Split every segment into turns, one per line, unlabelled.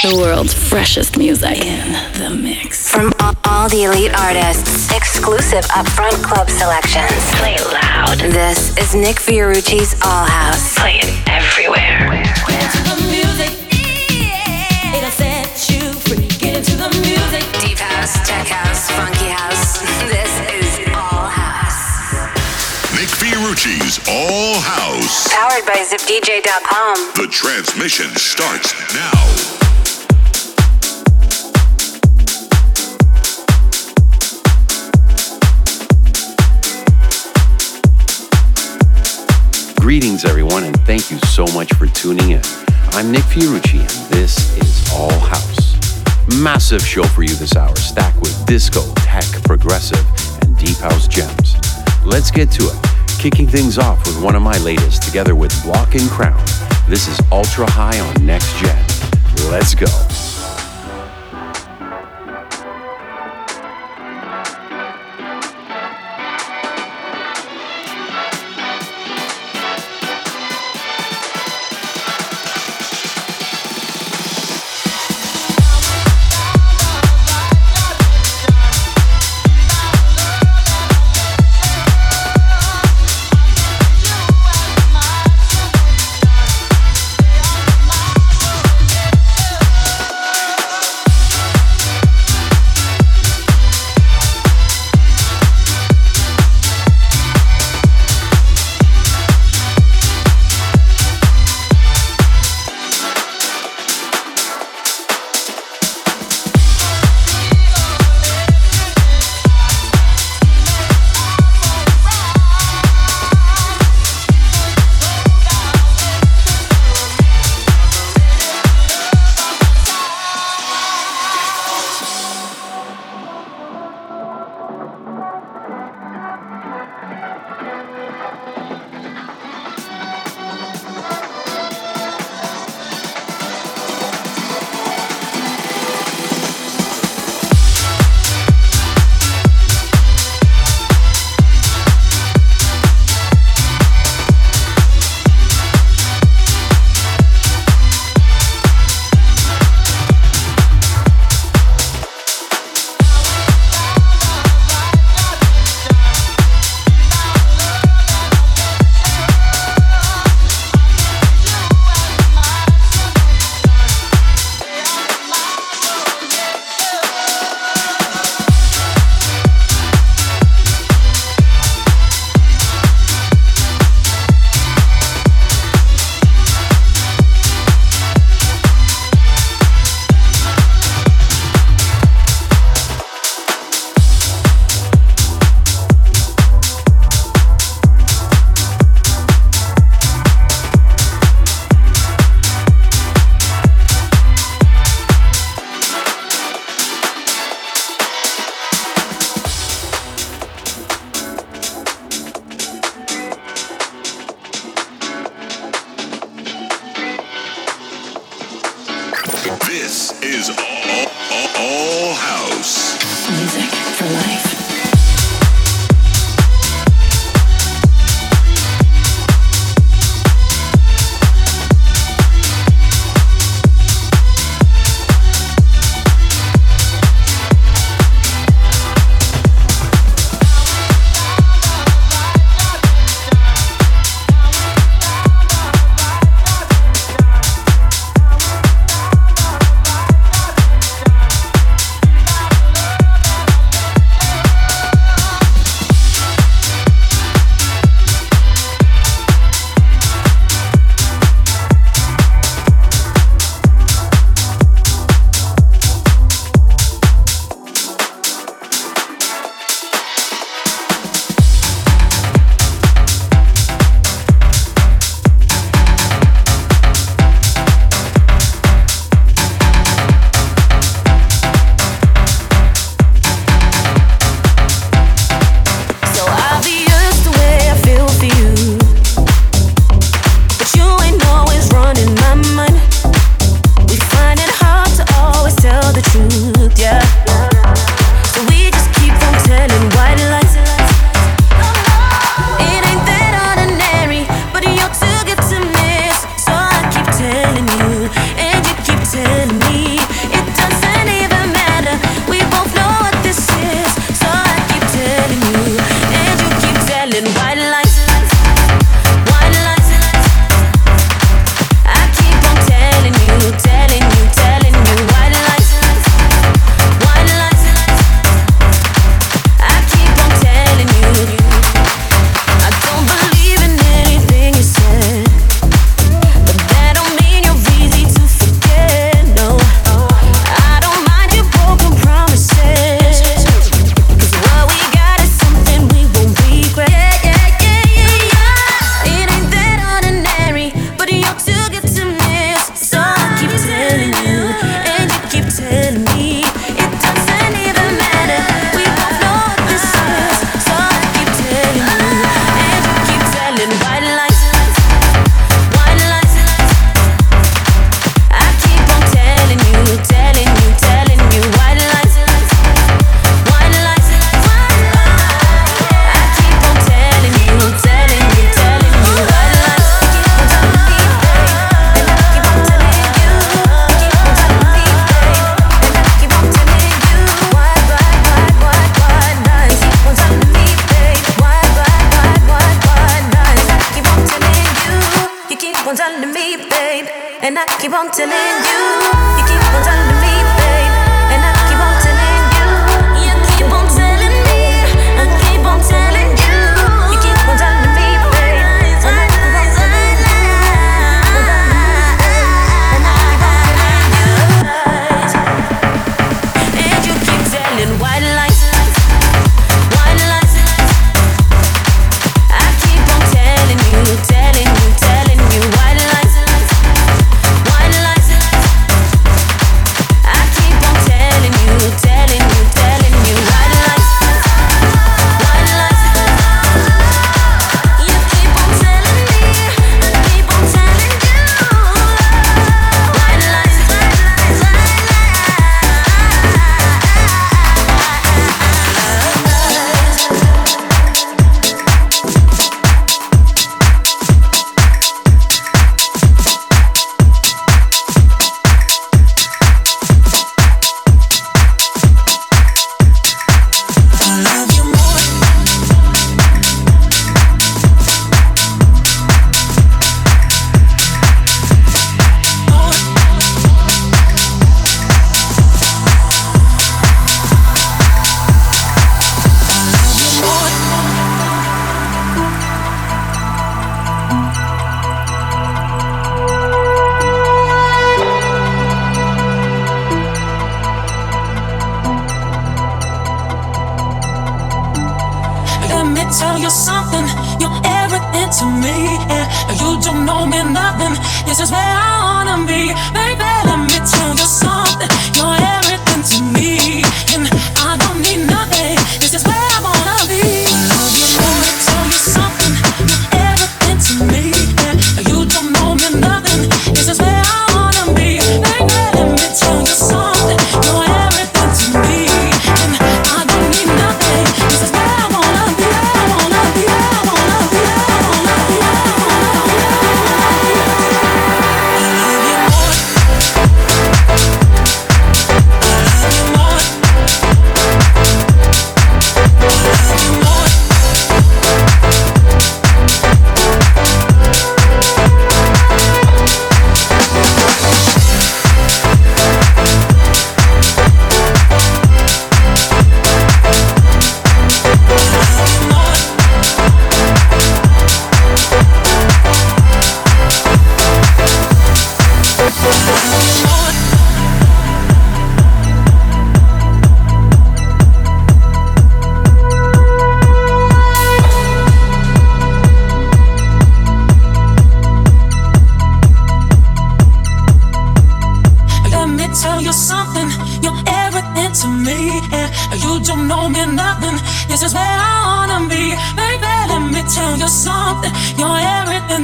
The world's freshest music in the mix.
From all, all the elite artists, exclusive upfront club selections.
Play loud.
This is Nick Fiorucci's All House.
Play it everywhere.
Where to the music? Yeah. It'll set you free. Get into the music.
Deep
house, tech house, funky house. This is All House.
Nick Fiorucci's All House.
Powered by ZipDJ.com.
The transmission starts now.
Greetings, everyone, and thank you so much for tuning in. I'm Nick Fiorucci, and this is All House. Massive show for you this hour, stacked with disco, tech, progressive, and deep house gems. Let's get to it. Kicking things off with one of my latest, together with Block and Crown. This is Ultra High on Next Gen. Let's go.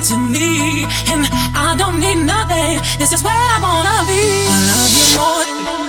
to me, and I don't need nothing. This is where I wanna be. I love you more.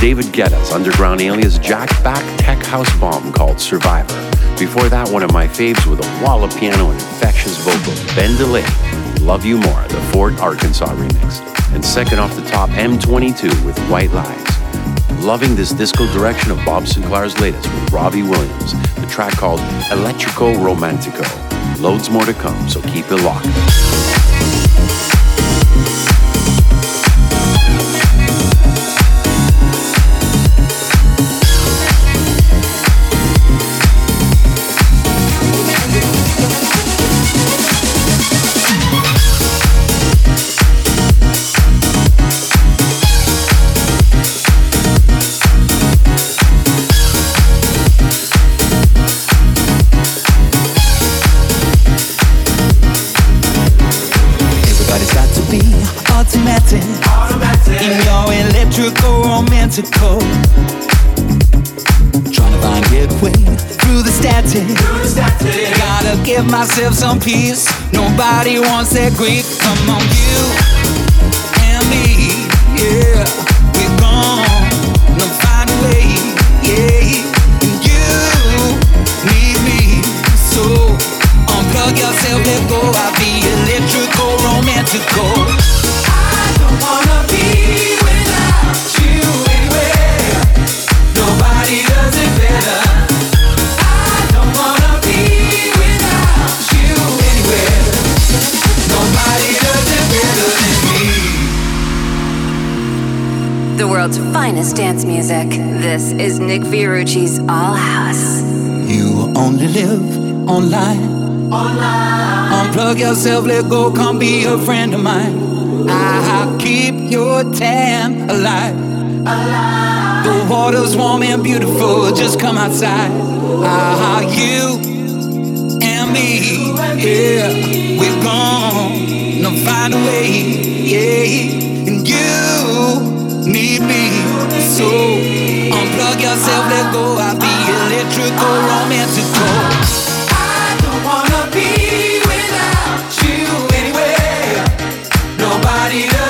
David Guetta's underground alias Jack Back tech house bomb called Survivor. Before that, one of my faves with a wall of piano and infectious vocals, Ben DeLay, Love You More, the Fort Arkansas remix. And second off the top, M22 with White Lies. Loving this disco direction of Bob Sinclar's latest with Robbie Williams, the track called Electrico Romantico. Loads more to come, so keep it locked.
Peace. Nobody wants that grief. Come on,
Fiorucci's All House.
You only live online. Unplug yourself, let go, come be a friend of mine. I'll keep your tan alive. The water's warm and beautiful, just come outside. Ah, you and me, yeah, we're gonna find a way, yeah. And you need me, so unplug yourself, let go. I'll be electrical, romantical. I don't wanna be without you anywhere.
Disco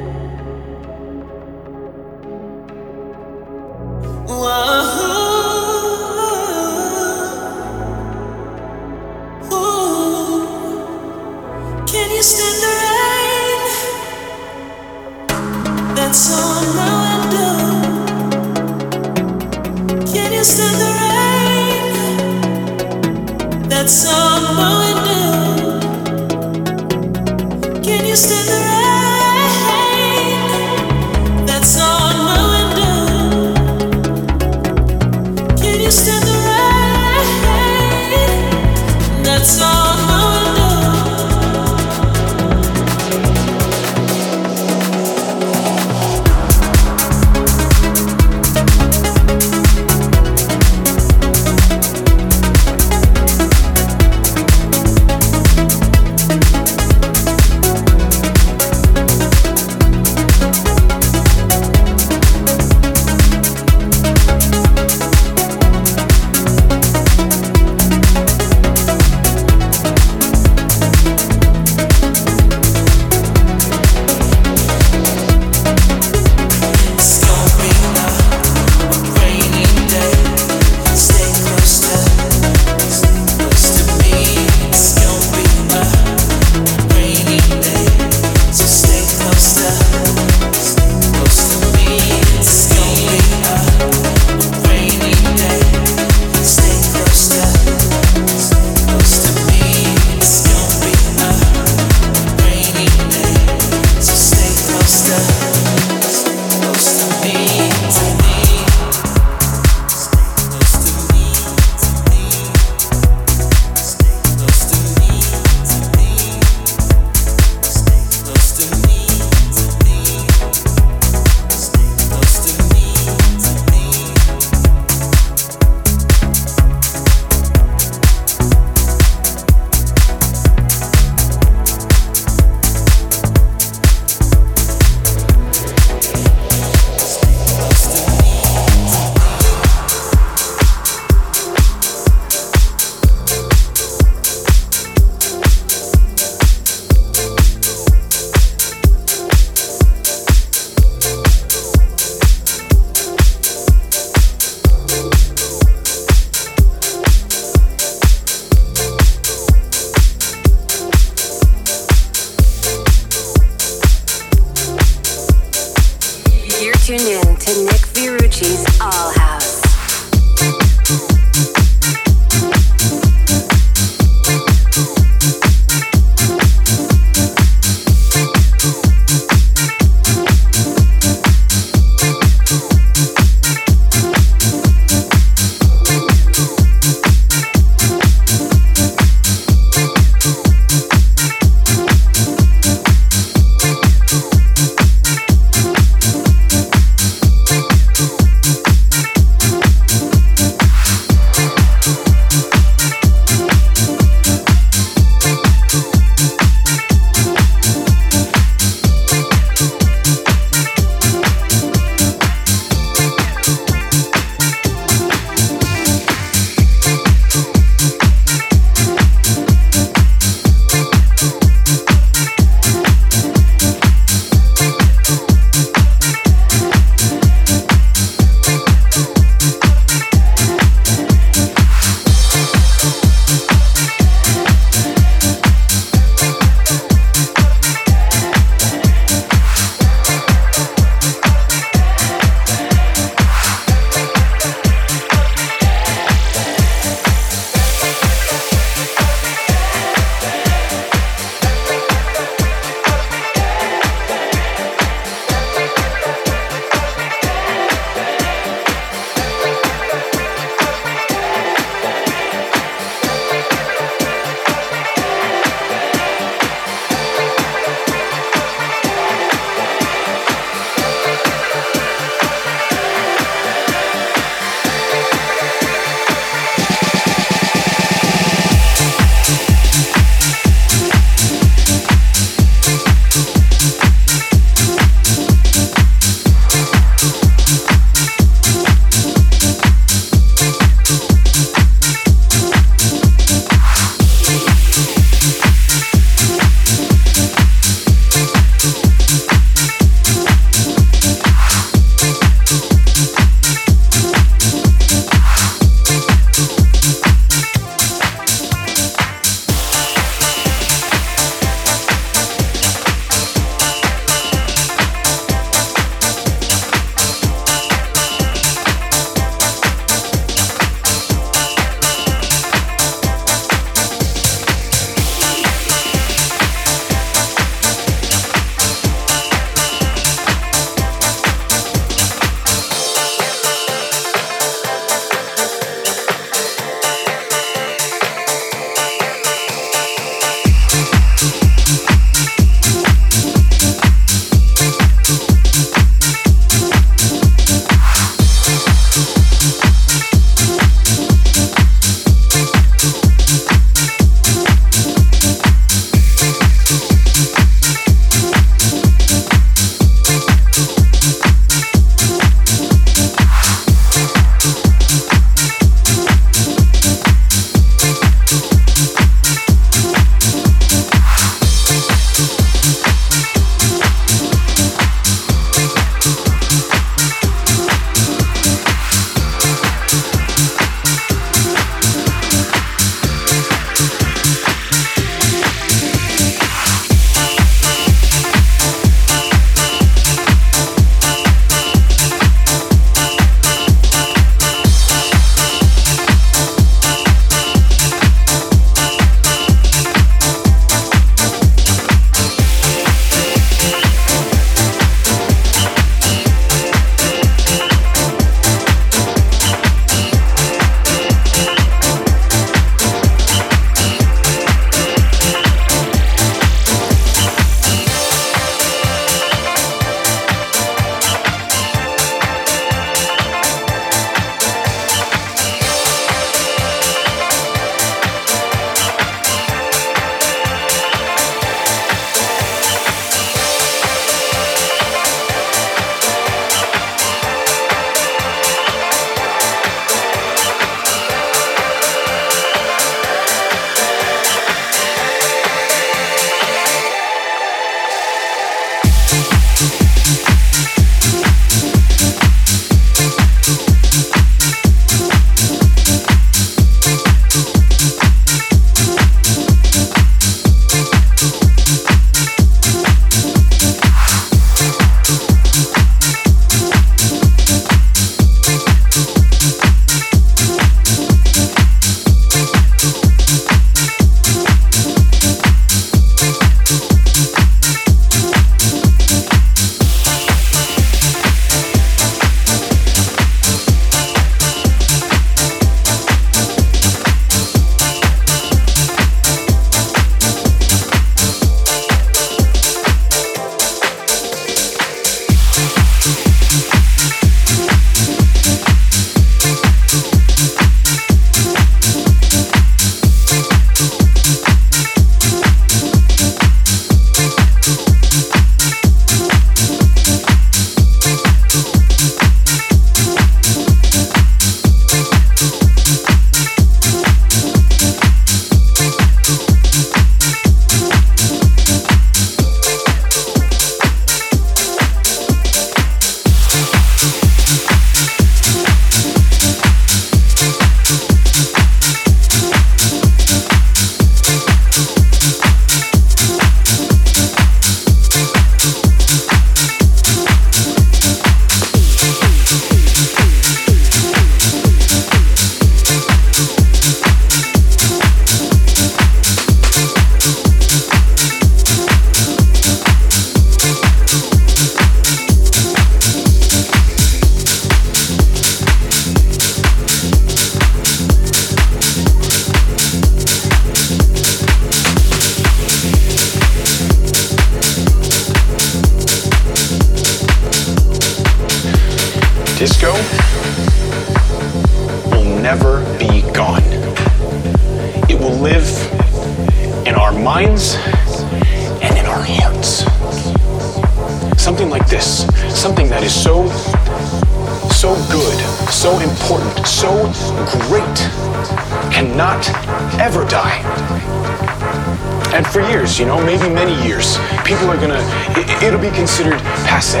for years, you know, maybe many years, people are gonna, it, will be considered passe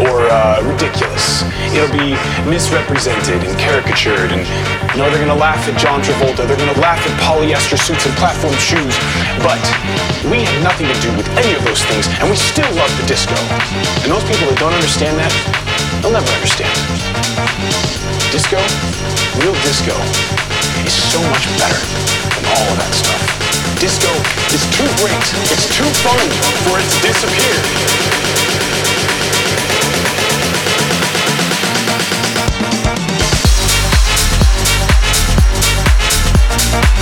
or uh, ridiculous. It'll be misrepresented and caricatured, and you know, they're gonna laugh at John Travolta, they're gonna laugh at polyester suits and platform shoes, but we have nothing to do with any of those things, and we still love the disco. And those people that don't understand that, they'll never understand. Disco, real disco, is so much better than all of that stuff. Disco is too great, it's too fun for it to disappear.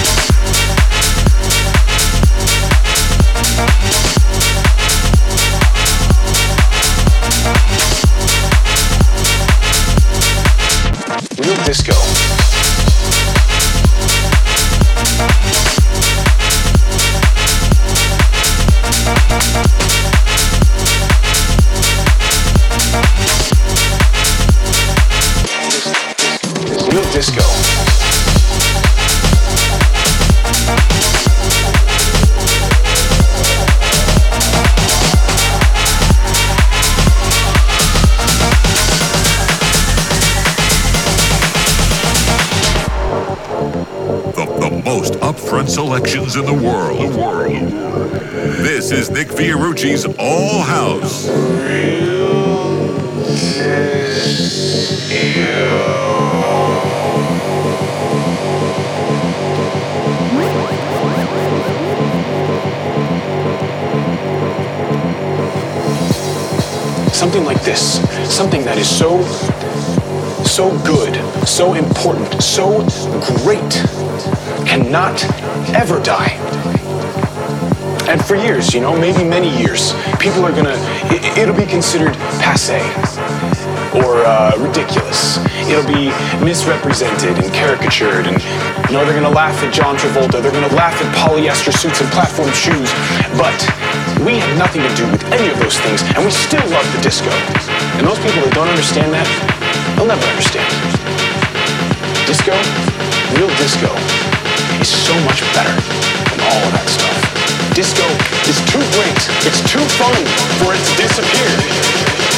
disco.
Selections in the world. This is Nick Fiorucci's All House.
Something like this, something that is so, so good, so important, so great cannot ever die. And for years, you know, maybe many years, people are gonna, it, will be considered passe or uh, ridiculous. It'll be misrepresented and caricatured, and you know, they're gonna laugh at John Travolta, they're gonna laugh at polyester suits and platform shoes, but we have nothing to do with any of those things, and we still love the disco. And those people that don't understand that, they'll never understand. Disco, real disco, so much better than all of that stuff. Disco is too great, it's too fun for it to disappear.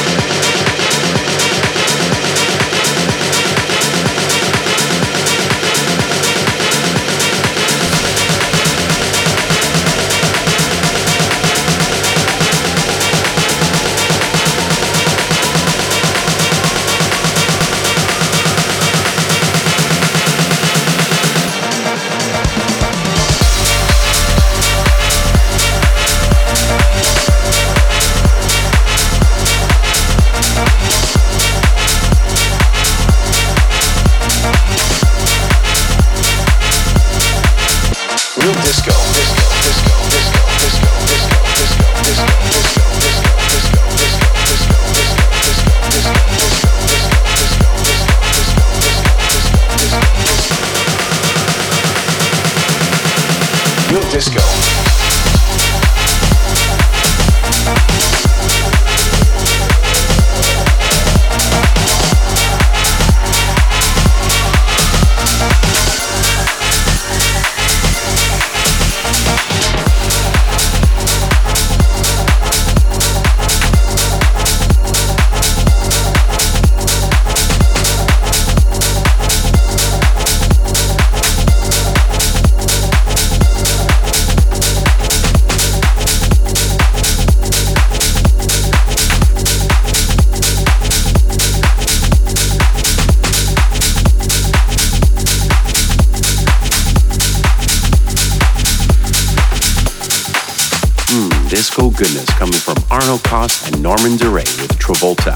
Norman Doray with Travolta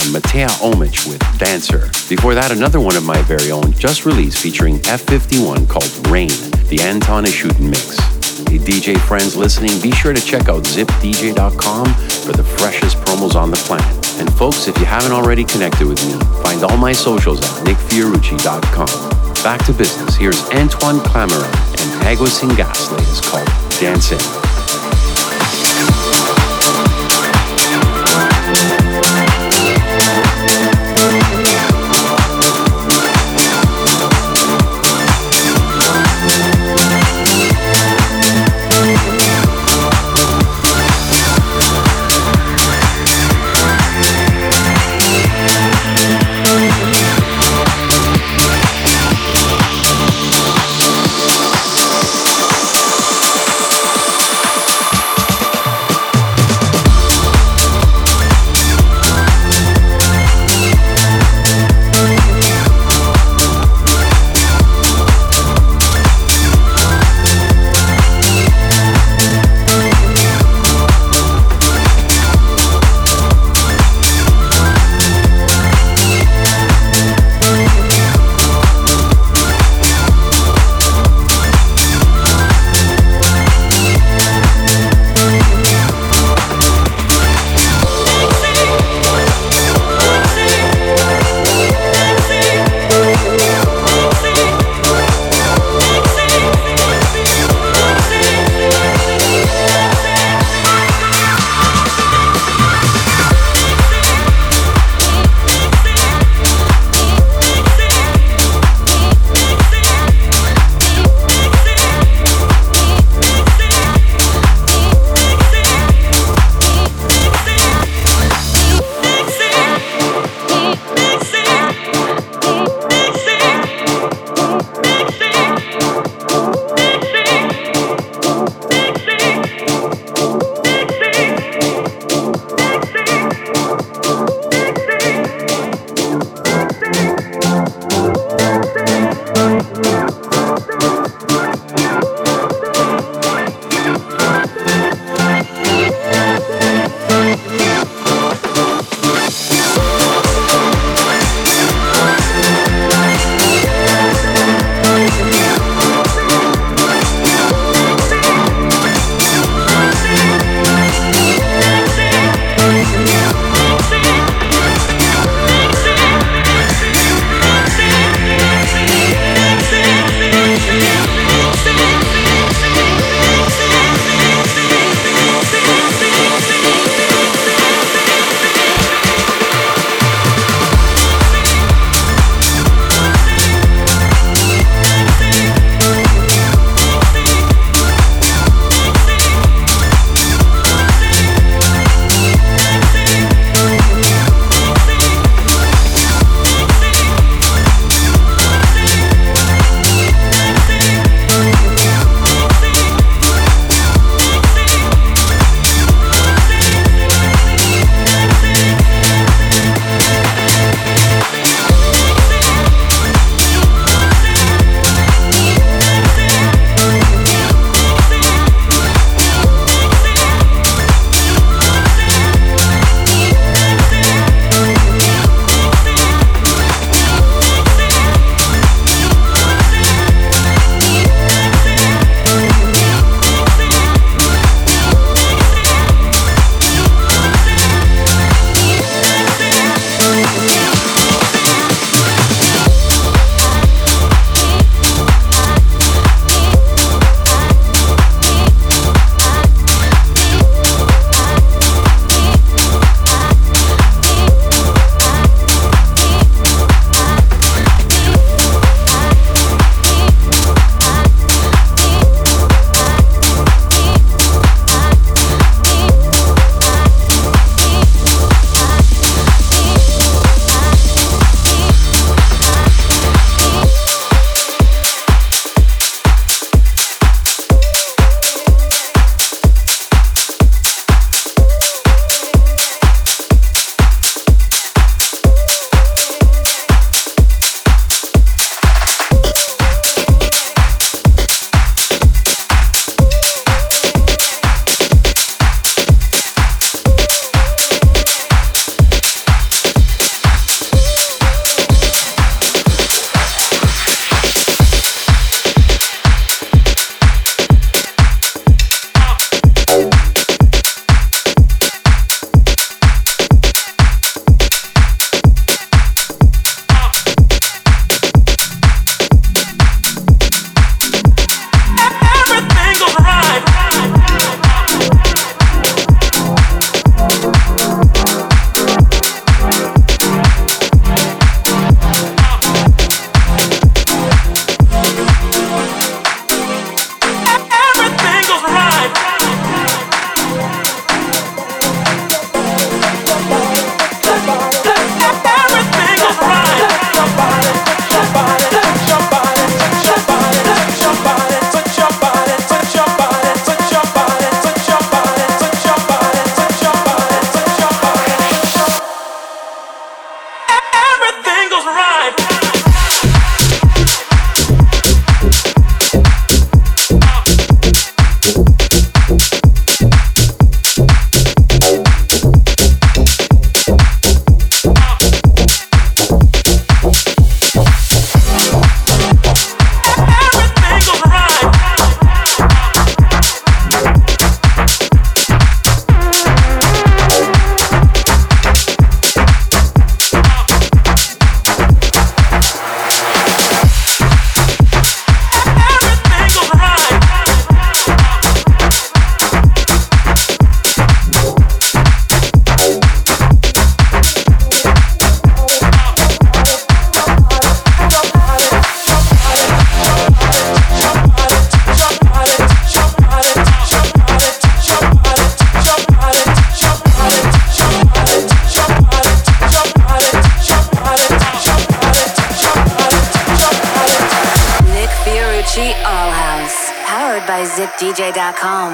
and Mattei Omich with Dancer. Before that, another one of my very own just released featuring F51 called Rain, the Anton Ishutin mix. Hey, DJ friends listening, be sure to check out zipdj.com for the freshest promos on the planet. And folks, if you haven't already connected with me, find all my socials at nickfiorucci.com. Back to business. Here's Antoine Clamaran and Agua Singas latest called Dancing. DJ.com.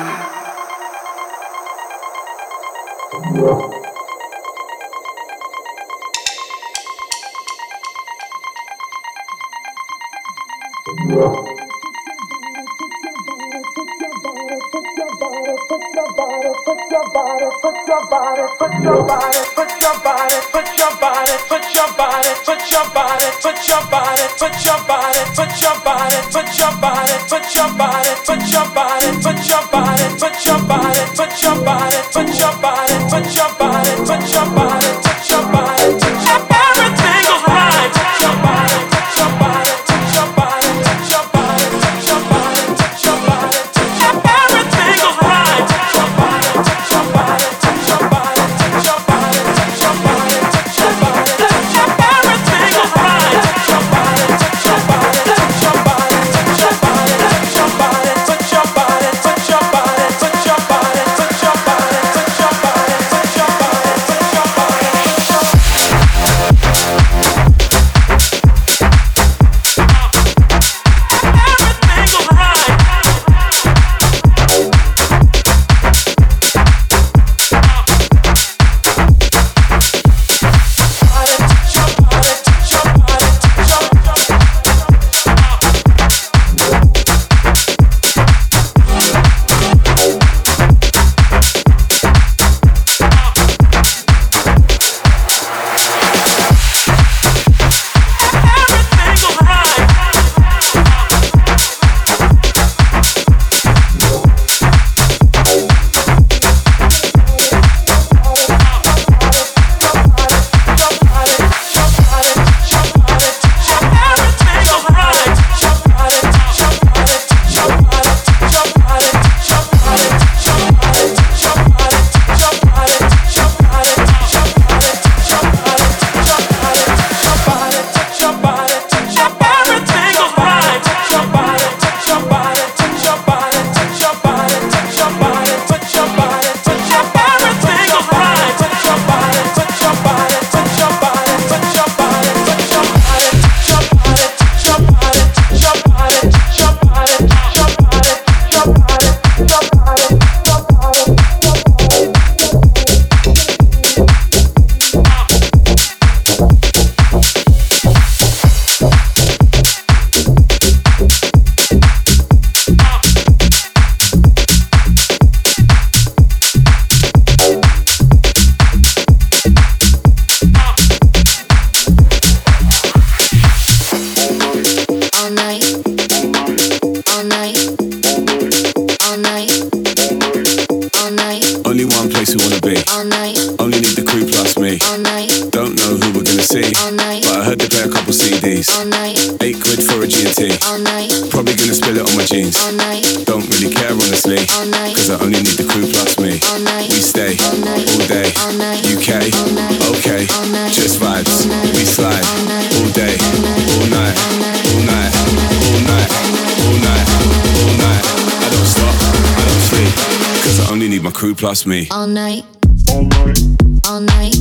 DJFly.com.
plus me.
All night. All night. All night.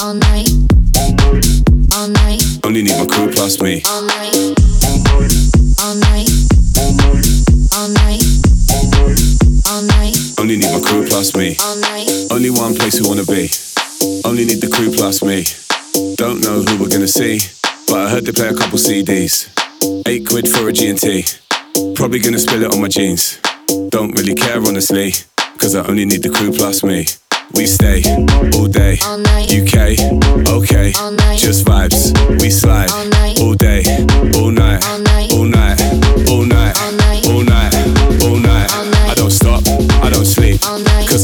All night. All night. all night.
Only need my crew plus me.
All night. All night. All night. All night.
Only need my crew plus me.
All night.
Only one place we wanna be. Only need the crew plus me. Don't know who we're gonna see, but I heard they play a couple CDs. Eight quid for a G&T. Probably gonna spill it on my jeans. Don't really care honestly. Cause I only need the crew plus me. We stay all day,
all
UK, okay,
all
just vibes. We slide
all
day, all night,
all night,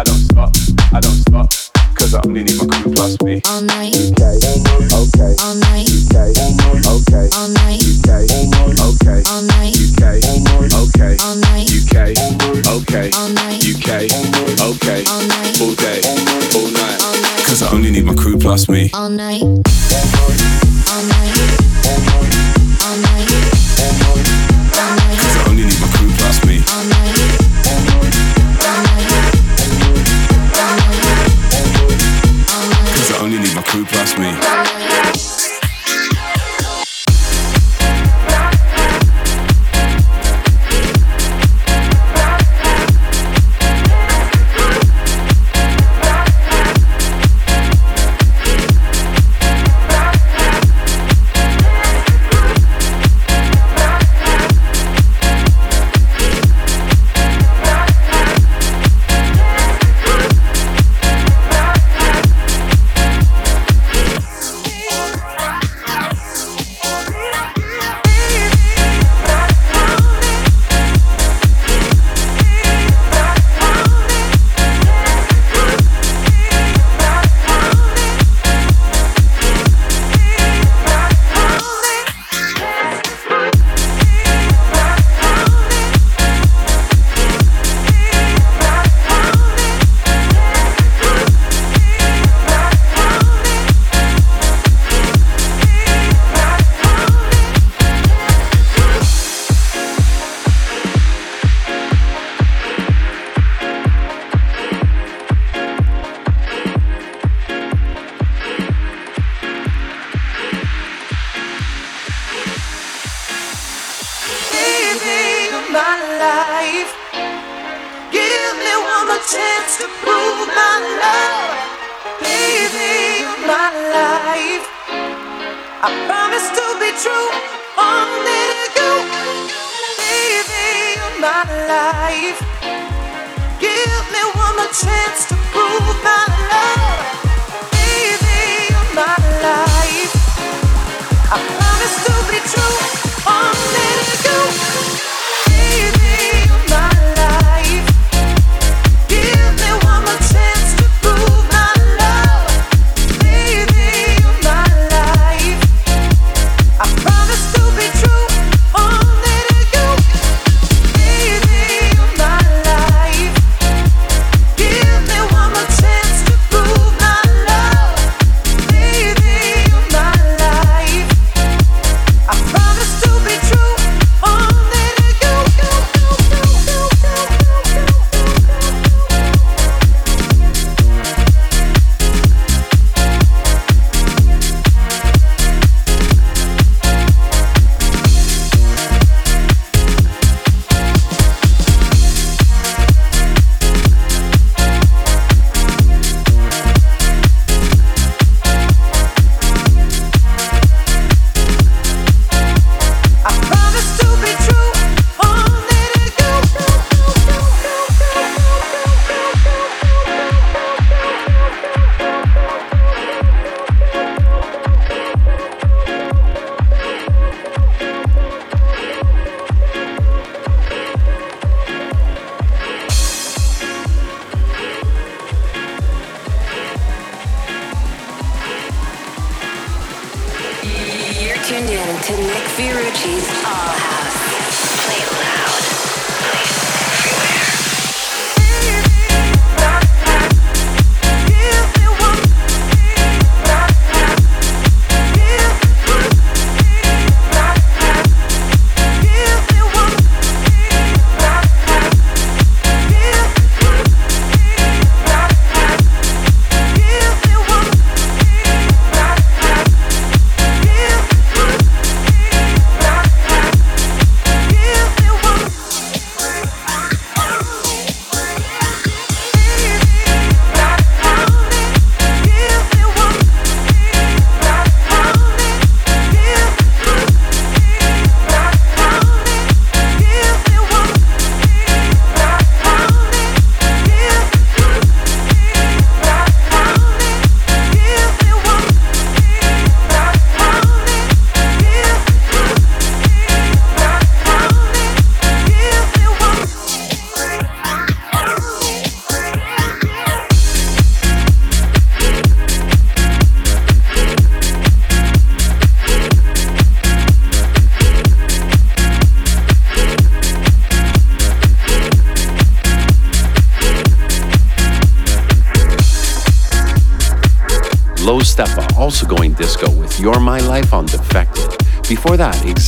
I don't stop, I don't stop, cause I only need my crew plus me.
All night.
UK, okay,
All night.
UK, okay,
All night.
UK, okay,
All night.
UK, okay,
All night.
UK, okay. UK, UK, okay, all day, all night. Cause I only need my crew plus me.
All night. All night.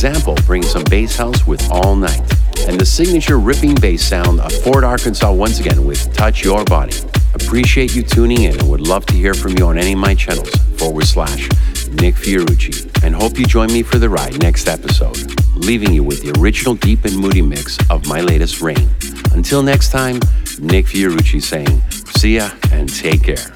Example brings some bass house with All Night. And the signature ripping bass sound of Fort Arkansas once again with Touch Your Body. Appreciate you tuning in and would love to hear from you on any of my channels forward slash Nick Fiorucci. And hope you join me for the ride next episode, leaving you with the original deep and moody mix of my latest Rain. Until next time, Nick Fiorucci saying, see ya and take care.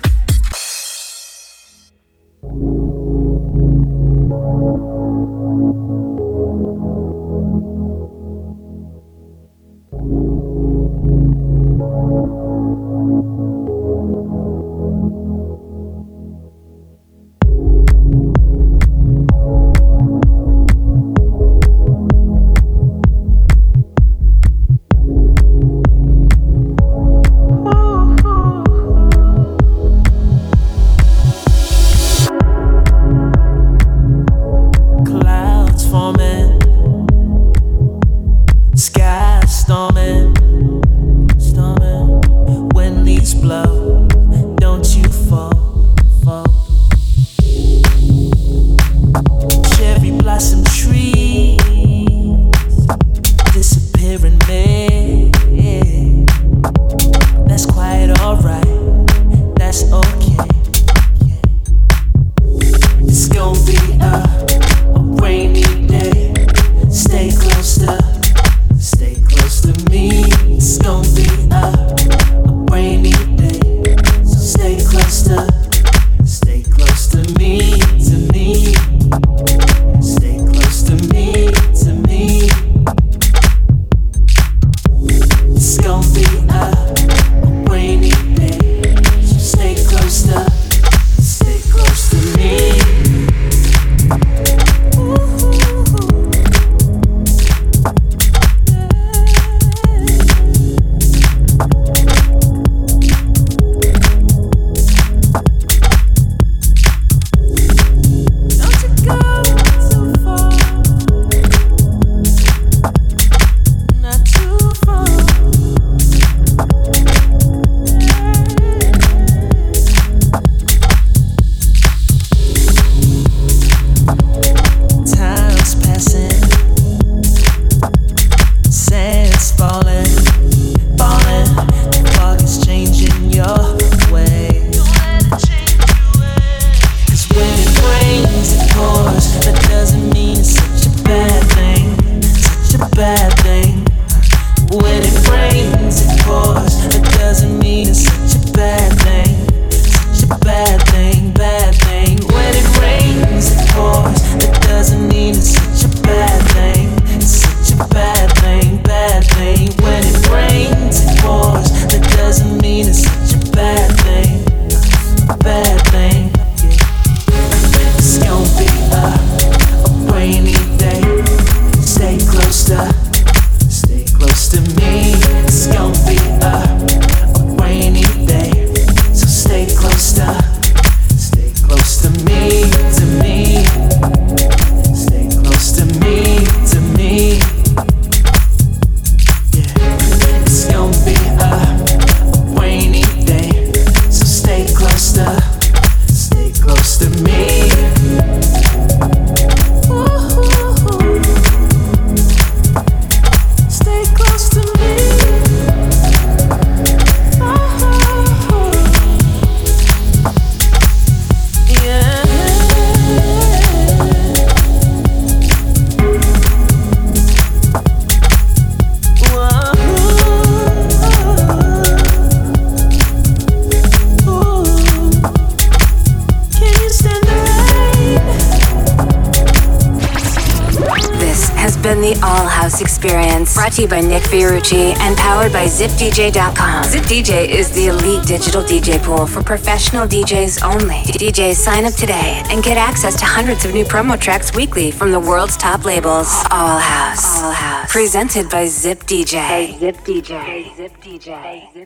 And powered by ZipDJ.com. ZipDJ is the elite digital DJ pool for professional DJs only. DJs sign up today and get access to hundreds of new promo tracks weekly from the world's top labels. All House. All House. Presented by ZipDJ. ZipDJ. ZipDJ. ZipDJ.